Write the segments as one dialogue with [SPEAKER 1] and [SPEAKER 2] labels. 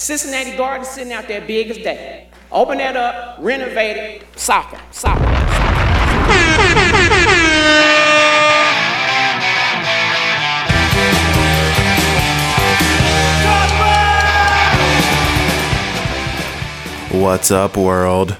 [SPEAKER 1] Cincinnati Gardens sitting out there big as day. Open that up, renovate it, soccer. soccer.
[SPEAKER 2] What's up, world?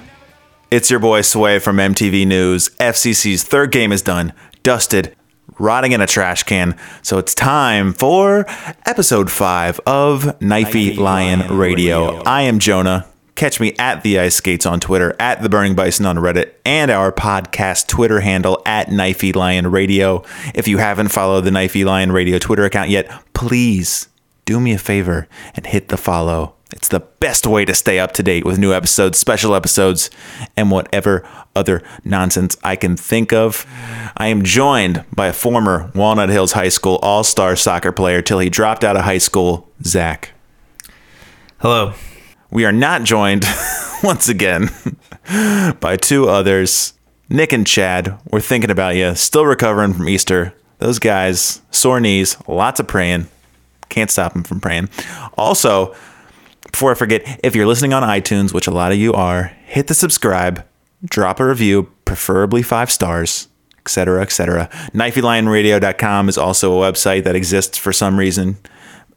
[SPEAKER 2] It's your boy Sway from MTV News. FCC's third game is done, dusted, rotting in a trash can. So it's time for episode five of Knifey Lion, Radio. I am Jonah. Catch me at the Ice Skates on Twitter, at the Burning Bison on Reddit, and our podcast Twitter handle at Knifey Lion Radio. If you haven't followed the Knifey Lion Radio Twitter account yet, please do me a favor and hit the follow. It's the best way to stay up to date with new episodes, special episodes, and whatever other nonsense I can think of. I am joined by a former Walnut Hills High School all star soccer player till he dropped out of high school, Zach.
[SPEAKER 3] Hello.
[SPEAKER 2] We are not joined, once again, by two others, Nick and Chad. We're thinking about you, still recovering from Easter. Those guys, sore knees, lots of praying. Can't stop them from praying. Also, before I forget, if you're listening on iTunes, which a lot of you are, hit the subscribe, drop a review, preferably five stars, etc., etc. KnifeyLionRadio.com is also a website that exists for some reason,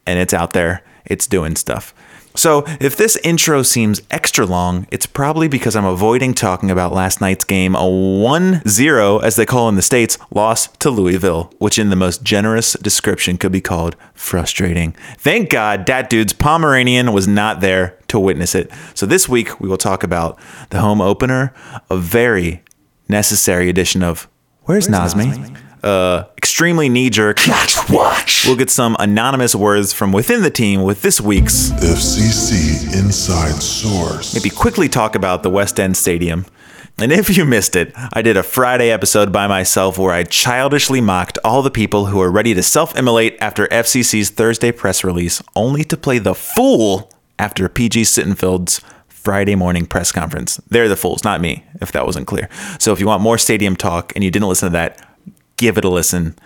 [SPEAKER 2] and it's out there. It's doing stuff. So, if this intro seems extra long, it's probably because I'm avoiding talking about last night's game, a 1 0, as they call in the States, loss to Louisville, which in the most generous description could be called frustrating. Thank God that dude's Pomeranian was not there to witness it. So, this week we will talk about the home opener, a very necessary edition of Where's, Nazmi? Uh, extremely knee jerk.
[SPEAKER 4] Catch Watch.
[SPEAKER 2] We'll get some anonymous words from within the team with this week's
[SPEAKER 4] FCC Inside Source.
[SPEAKER 2] maybe quickly talk about the West End Stadium. And if you missed it, I did a Friday episode by myself where I childishly mocked all the people who are ready to self immolate after FCC's Thursday press release, only to play the fool after PG Sittenfeld's Friday morning press conference. They're the fools, not me, if that wasn't clear. So if you want more stadium talk and you didn't listen to that, give it a listen.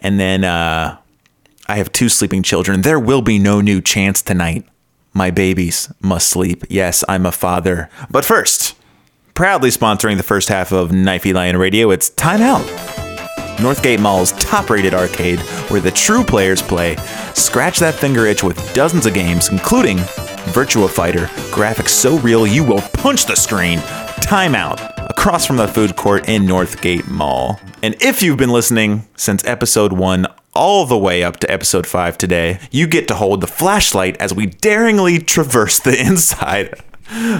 [SPEAKER 2] And then uh, I have two sleeping children. There will be no new chance tonight. My babies must sleep. Yes, I'm a father. But first, proudly sponsoring the first half of Knifey Lion Radio, it's Time Out. Northgate Mall's top rated arcade where the true players play. Scratch that finger itch with dozens of games, including Virtua Fighter, graphics so real you will punch the screen. Time Out, across from the food court in Northgate Mall. And if you've been listening since episode one, all the way up to episode 5 today, you get to hold the flashlight as we daringly traverse the inside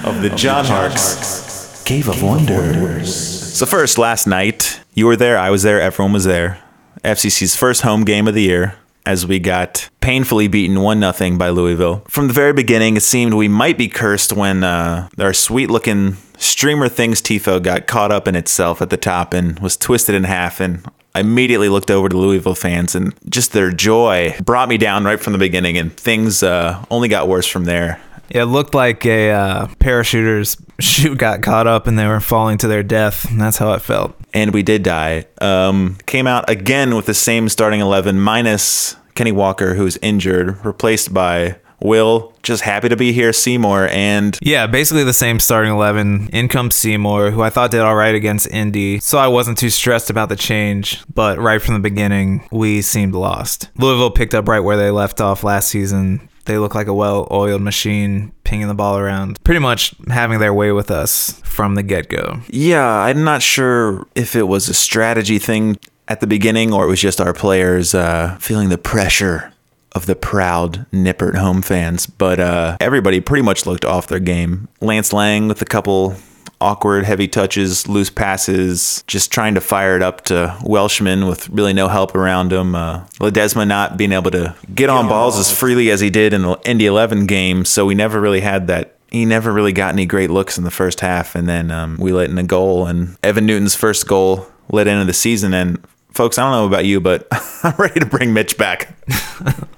[SPEAKER 2] of the John Harkes Cave of Wonders. So, first, last night, you were there, I was there, everyone was there. FCC's first home game of the year as we got painfully beaten 1 0 by Louisville. From the very beginning, it seemed we might be cursed when uh, our sweet looking streamer things Tifo got caught up in itself at the top and was twisted in half. And I immediately looked over to Louisville fans and just their joy brought me down right from the beginning, and things uh, only got worse from there.
[SPEAKER 3] It looked like a uh, parachuter's chute got caught up and they were falling to their death. And that's how it felt.
[SPEAKER 2] and we did die. Um, came out again with the same starting 11, minus Kenney Walker, who's injured, replaced by Will. Just happy to be here, Seymour, and
[SPEAKER 3] Yeah, basically the same starting 11. In comes Seymour, who I thought did all right against Indy, so I wasn't too stressed about the change. But right from the beginning, we seemed lost. Louisville picked up right where they left off last season. They look like a well oiled machine, pinging the ball around, pretty much having their way with us from the get go.
[SPEAKER 2] yeah, I'm not sure if it was a strategy thing at the beginning or it was just our players uh, feeling the pressure of the proud Nippert home fans. But uh, everybody pretty much looked off their game. Lance Laing with a couple awkward, heavy touches, loose passes, just trying to fire it up to Welshman with really no help around him. Uh, Ledesma not being able to get on balls as freely as he did in the Indy 11 game, so we never really had that. He never really got any great looks in the first half, and then um, we let in a goal. And Evan Newton's first goal led into the season. And folks, I don't know about you, but I'm ready to bring Mitch back.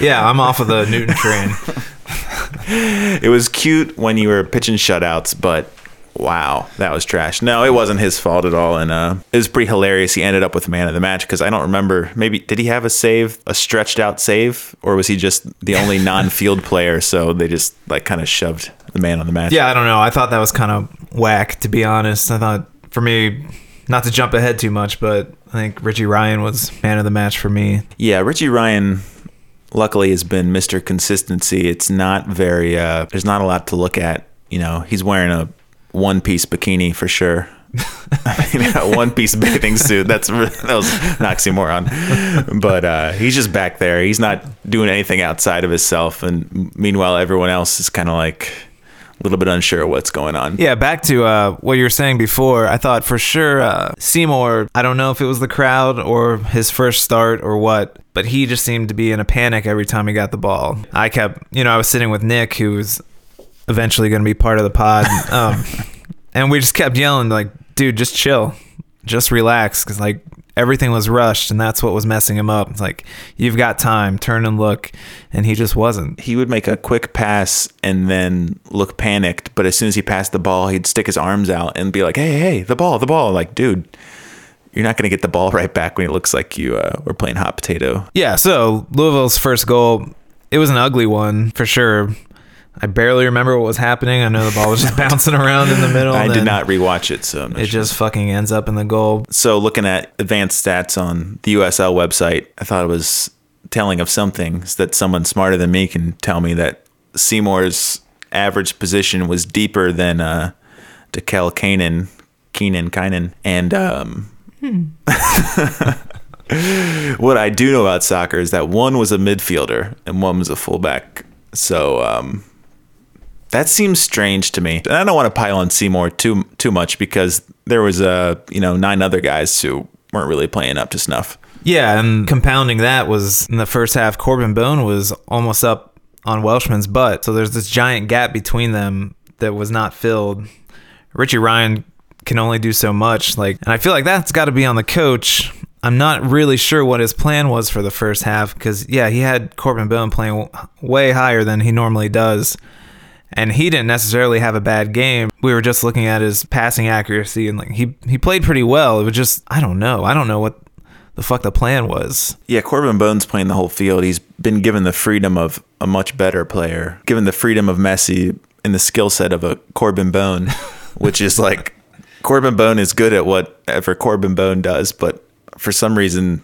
[SPEAKER 3] Yeah, I'm off of the Newton train.
[SPEAKER 2] It was cute when you were pitching shutouts, but Wow, that was trash. No, it wasn't his fault at all, and uh, it was pretty hilarious. He ended up with man of the match because I don't remember. Maybe did he have a save, a stretched out save, or was he just the only non-field player? So they just like kind of shoved the man on the match.
[SPEAKER 3] Yeah, I don't know. I thought that was kind of whack, to be honest. I thought for me, not to jump ahead too much, but I think Richie Ryan was man of the match for me.
[SPEAKER 2] yeah. Richie Ryan, luckily, has been Mister Consistency. It's not very. Uh, there's not a lot to look at. You know, he's wearing a one-piece bikini for sure. I mean, a one-piece bathing suit. That's that was an oxymoron. But uh, he's just back there. He's not doing anything outside of himself. And meanwhile, everyone else is kind of like a little bit unsure what's going on.
[SPEAKER 3] Yeah, back to uh, what you were saying before. I thought for sure uh, Seymour, I don't know if it was the crowd or his first start or what, but he just seemed to be in a panic every time he got the ball. I kept, you know, I was sitting with Nick, who was eventually going to be part of the pod. Um, and we just kept yelling, like, dude, just chill, just relax. Cause like everything was rushed and that's what was messing him up. It's like, you've got time, turn and look. And he just wasn't.
[SPEAKER 2] he would make a quick pass and then look panicked. But as soon as he passed the ball, he'd stick his arms out and be like, "Hey, hey, the ball, the ball!" Like, dude, you're not gonna get the ball right back when it looks like you uh, were playing hot potato.
[SPEAKER 3] Yeah, so Louisville's first goal, it was an ugly one for sure. I barely remember what was happening. I know the ball was just bouncing around in the middle.
[SPEAKER 2] I did not rewatch it, so
[SPEAKER 3] It
[SPEAKER 2] sure.
[SPEAKER 3] just fucking ends up in the goal.
[SPEAKER 2] so looking at advanced stats on the USL website, I thought it was telling of some things that someone smarter than me can tell me that Seymour's average position was deeper than uh, DeKel Kanan, Keenan, Kynan, and um, what I do know about soccer is that one was a midfielder and one was a fullback. So um, that seems strange to me. And I don't want to pile on Seymour too too much because there was uh, you know nine other guys who weren't really playing up to snuff.
[SPEAKER 3] Yeah, and compounding that was in the first half, Corben Bone was almost up on Welshman's butt. So there's this giant gap between them that was not filled. Richie Ryan can only do so much. Like, and I feel like that's got to be on the coach. I'm not really sure what his plan was for the first half because, yeah, he had Corben Bone playing way higher than he normally does. And he didn't necessarily have a bad game. We were just looking at his passing accuracy and like he he played pretty well. It was just I don't know. I don't know what the fuck the plan was.
[SPEAKER 2] Yeah, Corben Bones playing the whole field. He's been given the freedom of a much better player, given the freedom of Messi and the skill set of a Corben Bone, which is like Corben Bone is good at whatever Corben Bone does, but for some reason,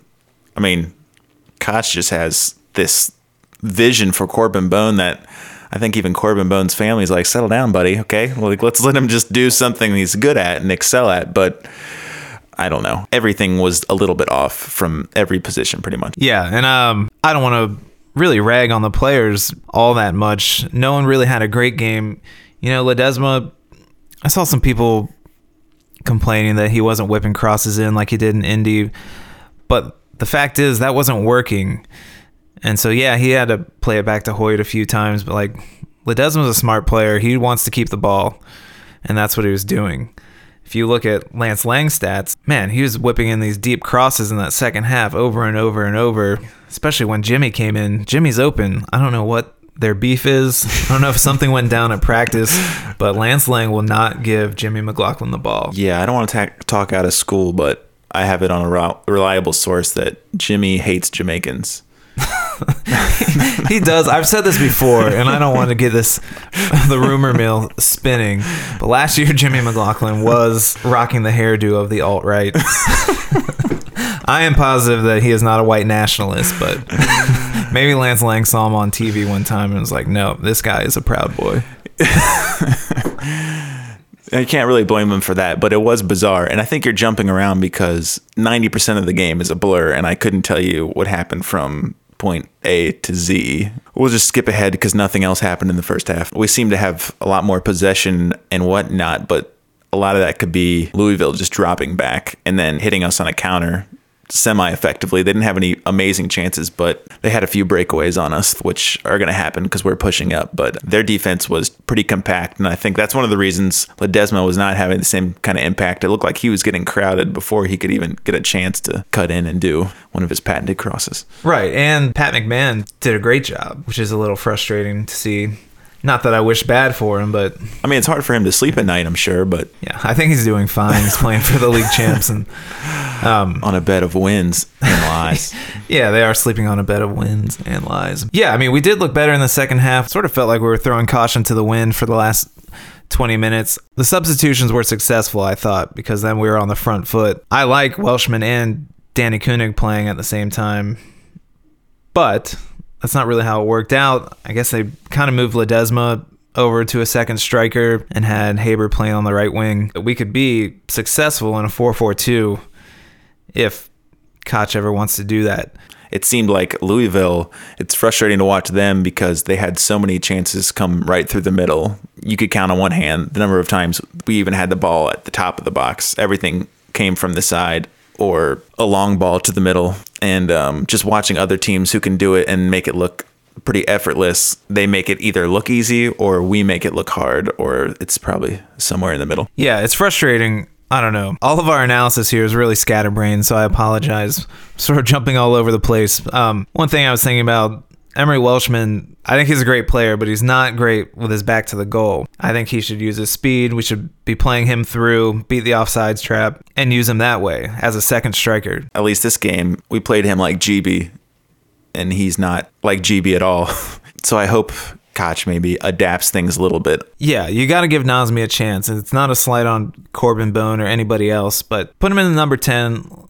[SPEAKER 2] I mean, Koch just has this vision for Corben Bone that I think even Corben Bone's family is like, settle down, buddy. Okay, like let's let him just do something he's good at and excel at, but. I don't know. Everything was a little bit off from every position, pretty much.
[SPEAKER 3] Yeah, and um, I don't want to really rag on the players all that much. No one really had a great game. You know, Ledesma. I saw some people complaining that he wasn't whipping crosses in like he did in Indy, but the fact is that wasn't working. And so yeah, he had to play it back to Hoyte a few times, but like Ledesma's a smart player. He wants to keep the ball, and that's what he was doing. If you look at Lance Laing's stats, man, he was whipping in these deep crosses in that second half over and over and over, especially when Jimmy came in. Jimmy's open. I don't know what their beef is. I don't know if something went down at practice, but Lance Laing will not give Jimmy McLaughlin the ball.
[SPEAKER 2] Yeah, I don't want to ta- talk out of school, but I have it on a rel- reliable source that Jimmy hates Jamaicans.
[SPEAKER 3] he does. I've said this before, and I don't want to get this the rumor mill spinning. But last year, Jimmy McLaughlin was rocking the hairdo of the alt right. I am positive that he is not a white nationalist, but maybe Lance Laing saw him on TV one time and was like, "No, this guy is a proud boy."
[SPEAKER 2] I can't really blame him for that, but it was bizarre. And I think you're jumping around because 90% of the game is a blur, and I couldn't tell you what happened from point A to Z. We'll just skip ahead because nothing else happened in the first half. We seem to have a lot more possession and whatnot, but a lot of that could be Louisville just dropping back and then hitting us on a counter semi effectively. They didn't have any amazing chances, but they had a few breakaways on us, which are going to happen because we're pushing up. But their defense was pretty compact. And I think that's one of the reasons Ledesma was not having the same kind of impact. It looked like he was getting crowded before he could even get a chance to cut in and do one of his patented crosses.
[SPEAKER 3] Right, and Pat McMahon did a great job, which is a little frustrating to see. Not that I wish bad for him, but
[SPEAKER 2] I mean, it's hard for him to sleep at night, I'm sure, but
[SPEAKER 3] yeah, I think he's doing fine. He's playing for the league champs, and um,
[SPEAKER 2] on a bed of wins and lies.
[SPEAKER 3] yeah, they are sleeping on a bed of wins and lies. Yeah, I mean, we did look better in the second half. Sort of felt like we were throwing caution to the wind for the last 20 minutes. The substitutions were successful, I thought, because then we were on the front foot. I like Welshman and Danny Koenig playing at the same time, but that's not really how it worked out. I guess they kind of moved Ledesma over to a second striker and had Haber playing on the right wing. We could be successful in a 4-4-2 if Koch ever wants to do that.
[SPEAKER 2] it seemed like Louisville, it's frustrating to watch them because they had so many chances come right through the middle. You could count on one hand the number of times we even had the ball at the top of the box. Everything came from the side or a long ball to the middle. And um, just watching other teams who can do it and make it look pretty effortless, they make it either look easy or we make it look hard, or it's probably somewhere in the middle.
[SPEAKER 3] Yeah, it's frustrating. I don't know. All of our analysis here is really scatterbrained, so I apologize. Sort of jumping all over the place. Um, one thing I was thinking about Emery Welshman, I think he's a great player, but he's not great with his back to the goal. I think he should use his speed. We should be playing him through, beat the offsides trap, and use him that way as a second striker.
[SPEAKER 2] At least this game, we played him like GB, and he's not like GB at all. so I hope Koch maybe adapts things a little bit.
[SPEAKER 3] Yeah, you got to give Nazmi a chance. And it's not a slight on Corben Bone or anybody else, but put him in the number 10.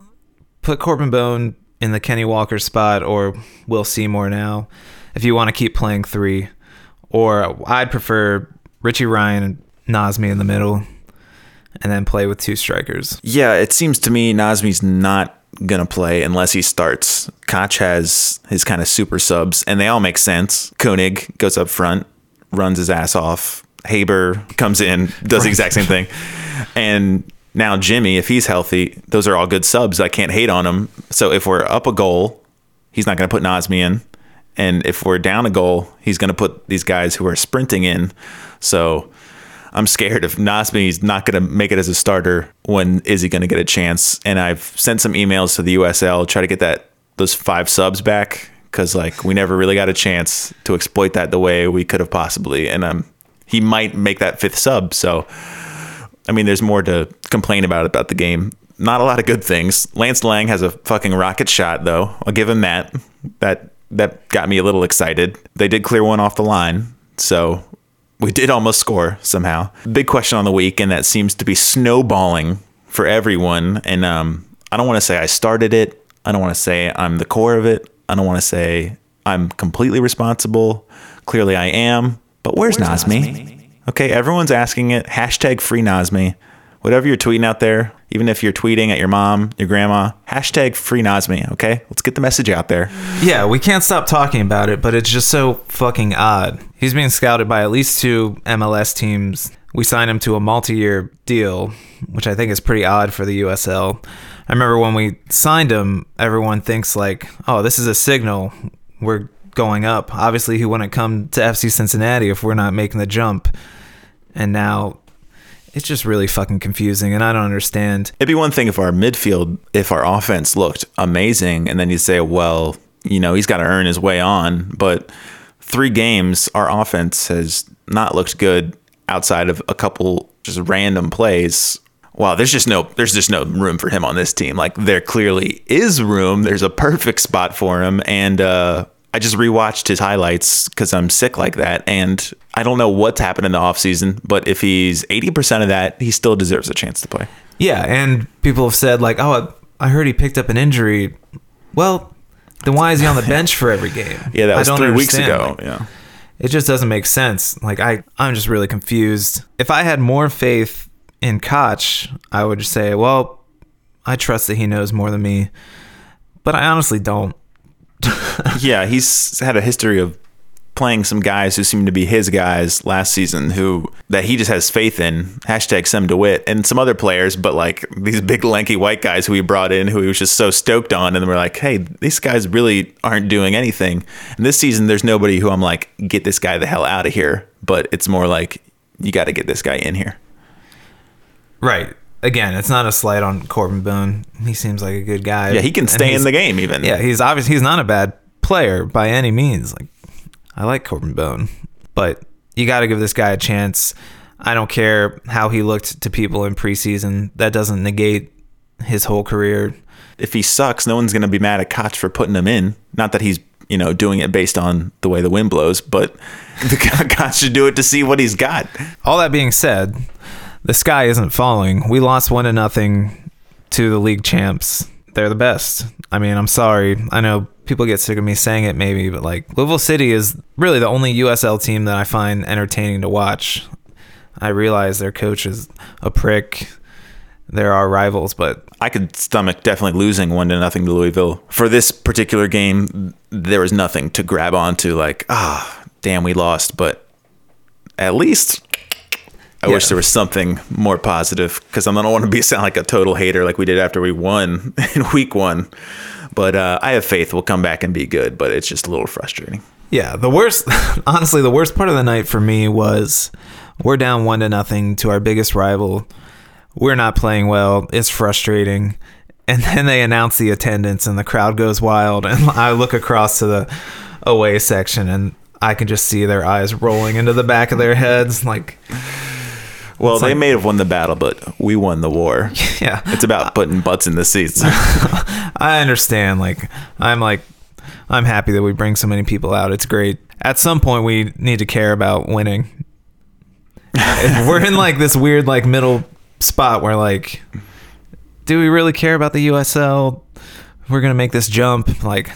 [SPEAKER 3] Put Corben Bone in the Kenney Walker spot or Will Seymour now if you want to keep playing three. Or I'd prefer Richie Ryan and Nazmi in the middle and then play with two strikers.
[SPEAKER 2] Yeah, it seems to me Nazmi's not gonna play unless he starts. Koch has his kind of super subs, and they all make sense. Koenig goes up front, runs his ass off. Haber comes in, does the exact same thing, and now Jimmy, if he's healthy, those are all good subs. I can't hate on him. So if we're up a goal, he's not gonna put Nazmi in, and if we're down a goal, he's gonna put these guys who are sprinting in. So. I'm scared if Nazmi's not going to make it as a starter. When is he going to get a chance? And I've sent some emails to the USL try to get that those five subs back because like we never really got a chance to exploit that the way we could have possibly. And um, he might make that fifth sub. So I mean, there's more to complain about about the game. Not a lot of good things. Lance Laing has a fucking rocket shot though. I'll give him that. That that got me a little excited. They did clear one off the line, so we did almost score somehow. Big question on the week, and that seems to be snowballing for everyone. And um, I don't want to say I started it. I don't want to say I'm the core of it. I don't want to say I'm completely responsible. Clearly, I am. But where's,
[SPEAKER 1] Where's
[SPEAKER 2] Nazmi?
[SPEAKER 1] Nazmi?
[SPEAKER 2] Okay, everyone's asking it. Hashtag free Nazmi. Whatever you're tweeting out there, even if you're tweeting at your mom, your grandma, hashtag free Nazmi. Okay, let's get the message out there.
[SPEAKER 3] Yeah, we can't stop talking about it, but it's just so fucking odd. He's being scouted by at least two MLS teams. We signed him to a multi year deal, which I think is pretty odd for the USL. I remember when we signed him, everyone thinks, like, oh, this is a signal. We're going up. Obviously, he wouldn't come to FC Cincinnati if we're not making the jump. And now it's just really fucking confusing, and I don't understand.
[SPEAKER 2] It'd be one thing if our midfield, if our offense looked amazing, and then you'd say, well, you know, he's got to earn his way on. But three games, our offense has not looked good outside of a couple just random plays. Wow, there's just no there's just no room for him on this team. Like there clearly is room. There's a perfect spot for him, and uh, I just rewatched his highlights because I'm sick like that, and I don't know what's happened in the offseason, but if he's 80% of that, he still deserves a chance to play.
[SPEAKER 3] Yeah, and people have said like, "Oh, I heard he picked up an injury." Well, then why is he on the bench for every game?
[SPEAKER 2] Yeah, that was three weeks ago.
[SPEAKER 3] Like,
[SPEAKER 2] yeah.
[SPEAKER 3] it just doesn't make sense. Like I, I'm just really confused. If I had more faith in Koch, I would just say, "Well, I trust that he knows more than me," but I honestly don't.
[SPEAKER 2] yeah, he's had a history of playing some guys who seem to be his guys last season who that he just has faith in. Hashtag Sem de Wit and some other players, but like these big lanky white guys who he brought in who he was just so stoked on and we're like, hey, these guys really aren't doing anything. And this season there's nobody who I'm like, get this guy the hell out of here. But it's more like you gotta get this guy in here.
[SPEAKER 3] Right. Again, it's not a slight on Corben Bone. He seems like a good guy.
[SPEAKER 2] Yeah, he can stay in the game even.
[SPEAKER 3] Yeah, he's obviously he's not a bad player by any means. Like I like Corben Bone, but you got to give this guy a chance. I don't care how he looked to people in preseason. That doesn't negate his whole career.
[SPEAKER 2] If he sucks, no one's going to be mad at Koch for putting him in. Not that he's you know doing it based on the way the wind blows, but the Koch should do it to see what he's got.
[SPEAKER 3] All that being said, the sky isn't falling. We lost one to nothing to the league champs. They're the best. I mean, I'm sorry. I know people get sick of me saying it maybe, but like Louisville City is really the only USL team that I find entertaining to watch. I realize their coach is a prick. They're our rivals, but
[SPEAKER 2] I could stomach definitely losing one to nothing to Louisville. For this particular game, there was nothing to grab onto. Like, ah, damn, we lost, but at least I
[SPEAKER 3] Yeah.
[SPEAKER 2] wish there was something more positive because I don't want to be sound like a total hater like we did after we won in week one. But uh, I have faith we'll come back and be good. But it's just a little frustrating.
[SPEAKER 3] Yeah, the worst, honestly, the worst part of the night for me was we're down one to nothing to our biggest rival. We're not playing well. It's frustrating. And then they announce the attendance, and the crowd goes wild. And I look across to the away section, and I can just see their eyes rolling into the back of their heads. Like,
[SPEAKER 2] Well,
[SPEAKER 3] It's
[SPEAKER 2] they
[SPEAKER 3] like-
[SPEAKER 2] may have won the battle, but we won the war.
[SPEAKER 3] yeah,
[SPEAKER 2] It's about putting butts in the seats.
[SPEAKER 3] I understand. Like, I'm like, I'm happy that we bring so many people out. It's great. At some point, we need to care about winning. We're in like this weird like middle spot where like, do we really care about the USL? We're gonna make this jump. Like,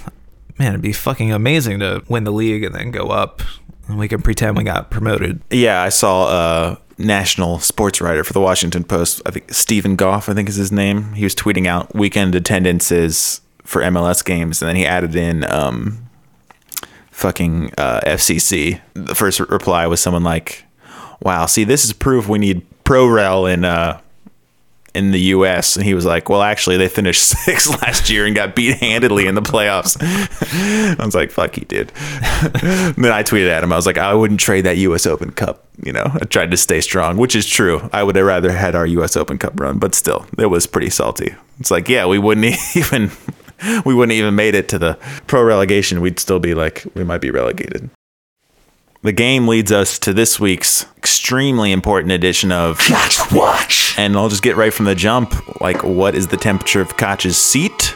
[SPEAKER 3] man, it'd be fucking amazing to win the league and then go up, and we can pretend we got promoted.
[SPEAKER 2] Yeah, I saw a national sports writer for the Washington Post. I think Steven Goff, I think is his name. He was tweeting out weekend attendances for MLS games, and then he added in um, fucking uh, FCC. The first reply was someone like, "Wow, see, this is proof we need pro rel in uh, in the U.S." And he was like, "Well, actually, they finished sixth last year and got beat handedly in the playoffs." I was like, "Fuck you, dude." then I tweeted at him. I was like, "I wouldn't trade that U.S. Open Cup." You know, I tried to stay strong, which is true. I would have rather had our U.S. Open Cup run, but still, it was pretty salty. It's like, yeah, we wouldn't even we wouldn't even made it to the pro relegation. We'd still be like, we might be relegated. The game leads us to this week's extremely important edition of
[SPEAKER 4] Catch Watch.
[SPEAKER 2] and I'll just get right from the jump. Like, what is the temperature of Koch's seat?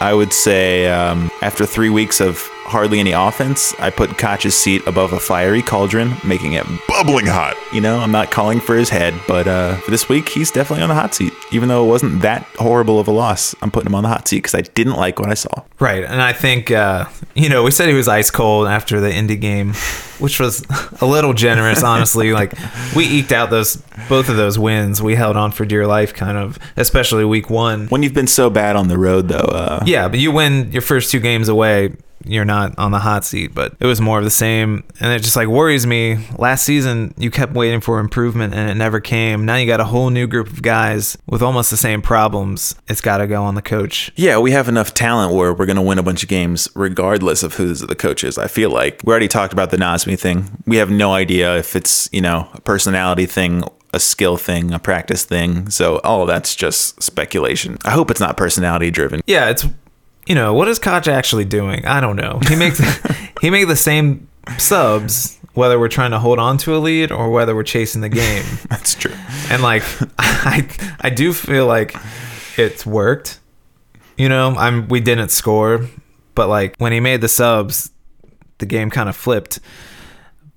[SPEAKER 2] I would say um, after three weeks of hardly any offense, I put Koch's seat above a fiery cauldron, making it
[SPEAKER 4] Bubbling hot.
[SPEAKER 2] you know, I'm not calling for his head, but uh, for this week, he's definitely on the hot seat. Even though it wasn't that horrible of a loss, I'm putting him on the hot seat because I didn't like what I saw.
[SPEAKER 3] Right, and I think uh, you know we said he was ice cold after the Indy game, which was a little generous, honestly. Like we eked out those both of those wins. We held on for dear life, kind of, especially week one.
[SPEAKER 2] When you've been so bad on the road, though, uh,
[SPEAKER 3] Yeah, but you win your first two games away, you're not on the hot seat. But it was more of the same, and it just like worries me. Last season, you kept waiting for improvement, and it never came. Now you got a whole new group of guys with almost the same problems. It's got to go on the coach.
[SPEAKER 2] Yeah, we have enough talent where we're going to win a bunch of games regardless of who's the coaches. I feel like we already talked about the Nazmi thing. We have no idea if it's, you know, a personality thing, a skill thing, a practice thing. So all that's just speculation. I hope it's not personality driven.
[SPEAKER 3] Yeah, it's you know what is Koch actually doing? I don't know. He makes he made the same subs whether we're trying to hold on to a lead or whether we're chasing the game.
[SPEAKER 2] That's true.
[SPEAKER 3] And like I I do feel like it's worked. You know, I'm we didn't score, but like when he made the subs, the game kind of flipped.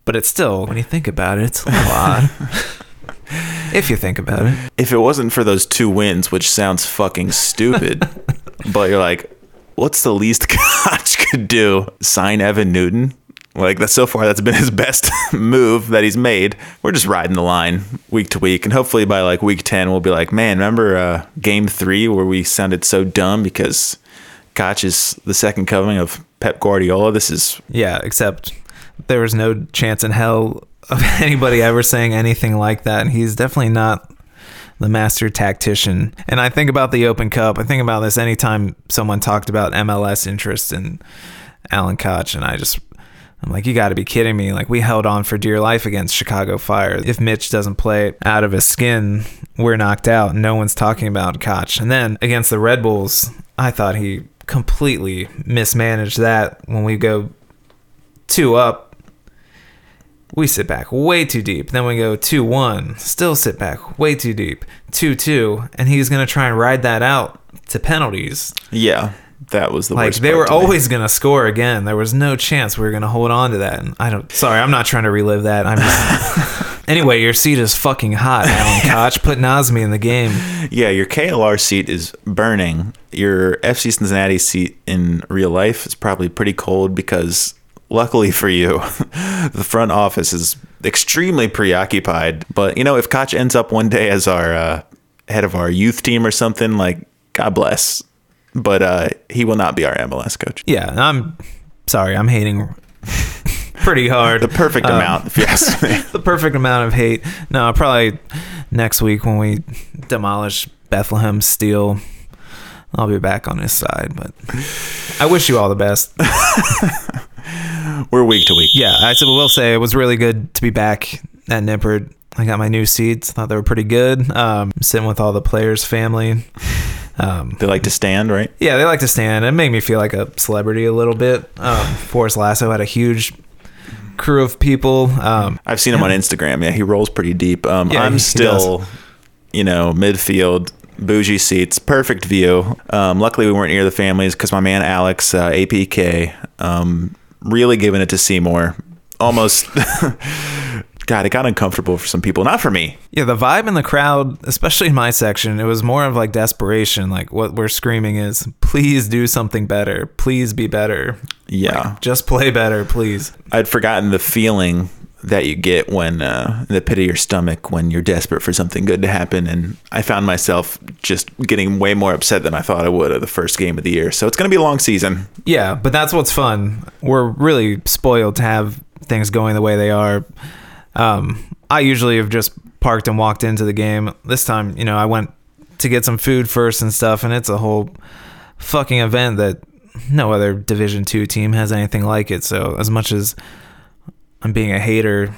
[SPEAKER 3] But it's still when you think about it, it's a lot. if you think about it.
[SPEAKER 2] If it wasn't for those two wins, which sounds fucking stupid, but you're like, what's the least Koch could do? Sign Evan Newton? Like that so far, that's been his best move that he's made. We're just riding the line week to week, and hopefully by like week ten, we'll be like, man, remember uh, game three where we sounded so dumb because Koch is the second coming of Pep Guardiola. This is
[SPEAKER 3] Yeah, except there was no chance in hell of anybody ever saying anything like that. And he's definitely not the master tactician. And I think about the Open Cup. I think about this anytime someone talked about MLS interest in Alan Koch, and I just. I'm like, you got to be kidding me. Like, we held on for dear life against Chicago Fire. If Mitch doesn't play out of his skin, we're knocked out. No one's talking about Koch. And then against the Red Bulls, I thought he completely mismanaged that when we go two up we sit back way too deep. Then we go 2 1, still sit back way too deep. 2 2, and he's going to try and ride that out to penalties.
[SPEAKER 2] Yeah, that was the
[SPEAKER 3] Like they were always going to score again. There was no chance we were going to hold on to that. And I don't. Sorry, I'm not trying to relive that. I'm just. anyway, your seat is fucking hot, Alan Koch. Put Nazmi in the game.
[SPEAKER 2] Yeah, your KLR seat is burning. Your FC Cincinnati seat in real life is probably pretty cold because, luckily for you, the front office is extremely preoccupied. But you know, if Koch ends up one day as our uh, head of our youth team or something, like God bless. But uh, he will not be our MLS coach.
[SPEAKER 3] Yeah, I'm sorry. I'm hating pretty hard.
[SPEAKER 2] The perfect
[SPEAKER 3] Um,
[SPEAKER 2] amount, if you ask me.
[SPEAKER 3] the perfect amount of hate. No, probably next week when we demolish Bethlehem Steel, I'll be back on his side. But I wish you all the best.
[SPEAKER 2] We're week to week.
[SPEAKER 3] Yeah, I s- will say it was really good to be back at Nippert. I got my new seats. Thought they were pretty good. Um, sitting with all the players' family. Um,
[SPEAKER 2] They like to stand, right?
[SPEAKER 3] yeah, they like to stand. It made me feel like a celebrity a little bit. Um, Forrest Lasso had a huge crew of people. Um,
[SPEAKER 2] I've seen him on Instagram. Yeah, he rolls pretty deep. Um,
[SPEAKER 3] Yeah,
[SPEAKER 2] I'm
[SPEAKER 3] he
[SPEAKER 2] still, you know, midfield, bougie seats, perfect view. Um, luckily, we weren't near the families because my man Alex, uh, APK, um, really giving it to Seymour. Almost, God, it got uncomfortable for some people. Not for me.
[SPEAKER 3] Yeah, the vibe in the crowd, especially in my section, it was more of like desperation. Like what we're screaming is, please do something better. Please be better.
[SPEAKER 2] Yeah,
[SPEAKER 3] Just play better, please.
[SPEAKER 2] I'd forgotten the feeling that you get when uh, in the pit of your stomach when you're desperate for something good to happen. And I found myself just getting way more upset than I thought I would at the first game of the year. So it's going to be a long season.
[SPEAKER 3] Yeah, but that's what's fun. We're really spoiled to have things going the way they are. Um, I usually have just parked and walked into the game. This time, you know, I went to get some food first and stuff, and it's a whole fucking event that no other Division Two team has anything like it. So as much as I'm being a hater,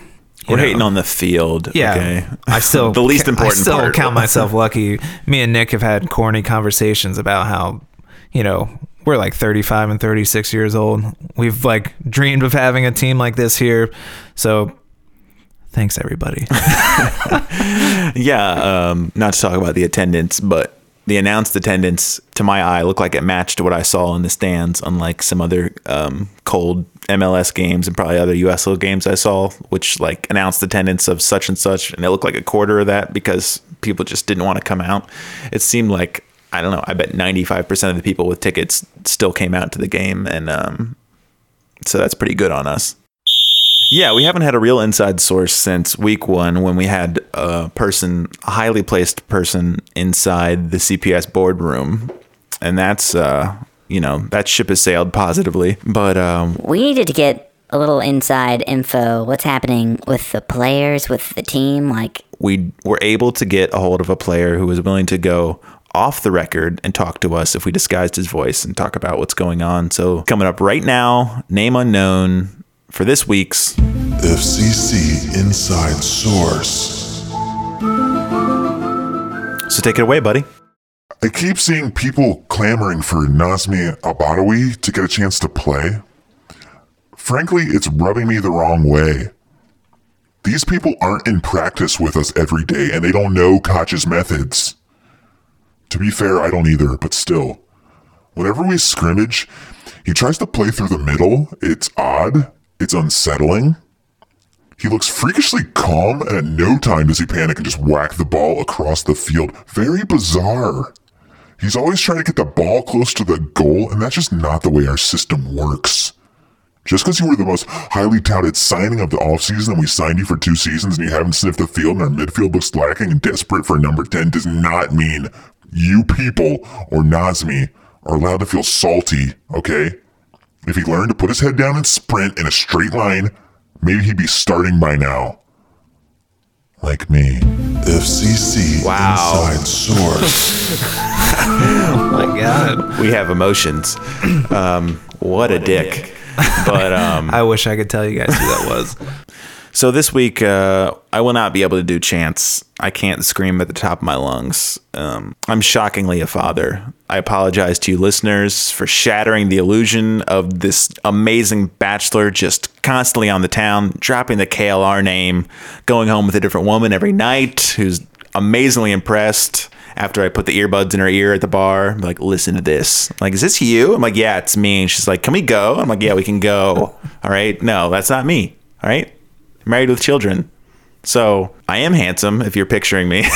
[SPEAKER 2] We're
[SPEAKER 3] know,
[SPEAKER 2] hating on the field.
[SPEAKER 3] Yeah,
[SPEAKER 2] Okay.
[SPEAKER 3] I still
[SPEAKER 2] the least important
[SPEAKER 3] I still
[SPEAKER 2] part.
[SPEAKER 3] count myself lucky. Me and Nick have had corny conversations about how, you know, we're like 35 and 36 years old. We've like dreamed of having a team like this here. So, thanks everybody.
[SPEAKER 2] Yeah. Um, not to talk about the attendance, but the announced attendance to my eye looked like it matched what I saw in the stands, unlike some other um, cold MLS games and probably other USL games I saw, which like announced attendance of such and such, and it looked like a quarter of that because people just didn't want to come out. It seemed like I don't know. I bet ninety five percent of the people with tickets still came out to the game, and um, so that's pretty good on us. Yeah, we haven't had a real inside source since week one when we had a person, a highly placed person inside the CPS boardroom. And that's, uh, you know, that ship has sailed positively. But um,
[SPEAKER 5] We needed to get a little inside info. What's happening with the players, with the team? Like,
[SPEAKER 2] we were able to get a hold of a player who was willing to go off the record and talk to us if we disguised his voice and talk about what's going on. So, coming up right now, name unknown for this week's
[SPEAKER 4] FCC Inside Source.
[SPEAKER 2] So, take it away, buddy.
[SPEAKER 4] I keep seeing people clamoring for Nazmi Albadawi to get a chance to play. Frankly, it's rubbing me the wrong way. These people aren't in practice with us every day and they don't know Koch's methods. To be fair, I don't either, but still. Whenever we scrimmage, he tries to play through the middle. It's odd. It's unsettling. He looks freakishly calm, and at no time does he panic and just whack the ball across the field. Very bizarre. He's always trying to get the ball close to the goal, and that's just not the way our system works. Just because you were the most highly touted signing of the offseason and we signed you for two seasons and you haven't sniffed the field and our midfield looks lacking and desperate for a number 10 does not mean you people or Nazmi are allowed to feel salty, okay? If he learned to put his head down and sprint in a straight line, maybe he'd be starting by now. Like me. FCC
[SPEAKER 2] Wow.
[SPEAKER 4] Inside Source.
[SPEAKER 3] Oh my God.
[SPEAKER 2] We have emotions. Um, what a dick. But um,
[SPEAKER 3] I wish I could tell you guys who that was.
[SPEAKER 2] So this week, uh, I will not be able to do chants. I can't scream at the top of my lungs. Um, I'm shockingly a father. I apologize to you listeners for shattering the illusion of this amazing bachelor just constantly on the town, dropping the KLR name, going home with a different woman every night who's amazingly impressed after I put the earbuds in her ear at the bar. I'm like, listen to this. I'm like, is this you? I'm like, yeah, it's me. And she's like, can we go? I'm like, yeah, we can go. All right. No, that's not me. All right. Married with children. So I am handsome if you're picturing me.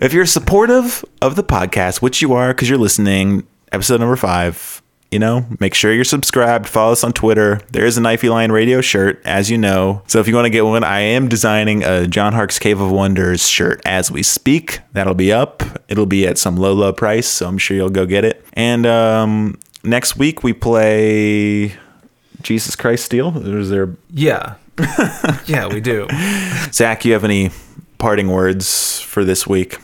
[SPEAKER 2] if you're supportive of the podcast, which you are because you're listening, episode number five, you know, make sure you're subscribed. Follow us on Twitter. There is a Knifey Lion radio shirt, as you know. So if you want to get one, I am designing a John Harkes Cave of Wonders shirt as we speak. That'll be up. It'll be at some low, low price. So I'm sure you'll go get it. And um, next week we play Jesus Christ Steel. Is there
[SPEAKER 3] Yeah. yeah, we do.
[SPEAKER 2] Zach? You have any parting words for this week?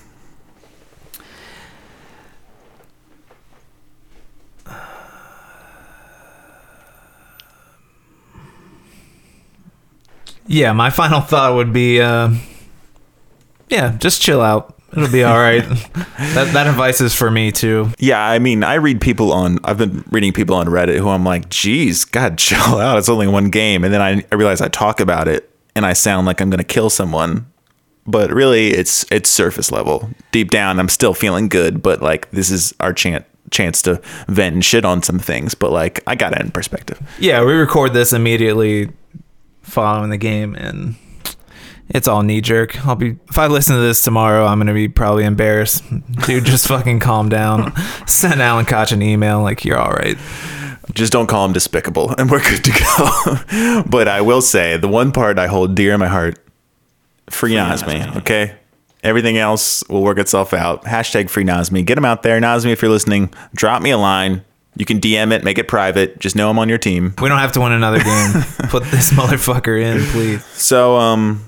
[SPEAKER 3] Yeah, my final thought would be uh yeah, just chill out. It'll be all right. that that advice is for me too.
[SPEAKER 2] Yeah, I mean, I read people on. I've been reading people on Reddit who I'm like, "Geez, God, chill out. It's only one game," and then I, I realize I talk about it and I sound like I'm gonna kill someone, but really, it's it's surface level. Deep down, I'm still feeling good, but like this is our chance chance to vent and shit on some things. But like, I got it in perspective.
[SPEAKER 3] Yeah, we record this immediately following the game and it's all knee jerk. I'll be if I listen to this tomorrow, I'm gonna be probably embarrassed. Dude, just fucking calm down. Send Alan Koch an email like you're all right.
[SPEAKER 2] Just don't call him despicable, and we're good to go. but I will say the one part I hold dear in my heart: free Nazmi. Okay, everything else will work itself out. Hashtag free Nazmi. Get him out there, Nazmi. If you're listening, drop me a line. You can DM it, make it private. Just know I'm on your team.
[SPEAKER 3] We don't have to win another game. Put this motherfucker in, please.
[SPEAKER 2] So, um,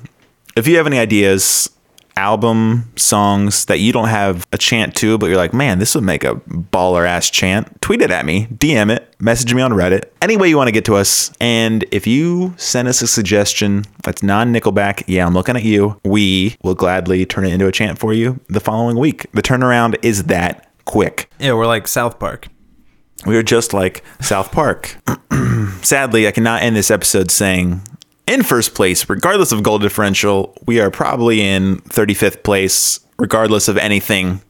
[SPEAKER 2] if you have any ideas, album songs that you don't have a chant to, but you're like, man, this would make a baller ass chant, tweet it at me, DM it, message me on Reddit, any way you want to get to us. And if you send us a suggestion that's non Nickelback, yeah, I'm looking at you, we will gladly turn it into a chant for you the following week. The turnaround is that quick.
[SPEAKER 3] Yeah, we're like South Park.
[SPEAKER 2] We are just like South Park. Sadly, I cannot end this episode saying, in first place, regardless of goal differential, we are probably in 35th place, regardless of anything.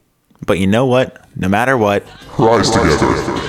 [SPEAKER 2] But you know what? No matter what,
[SPEAKER 4] Rise together.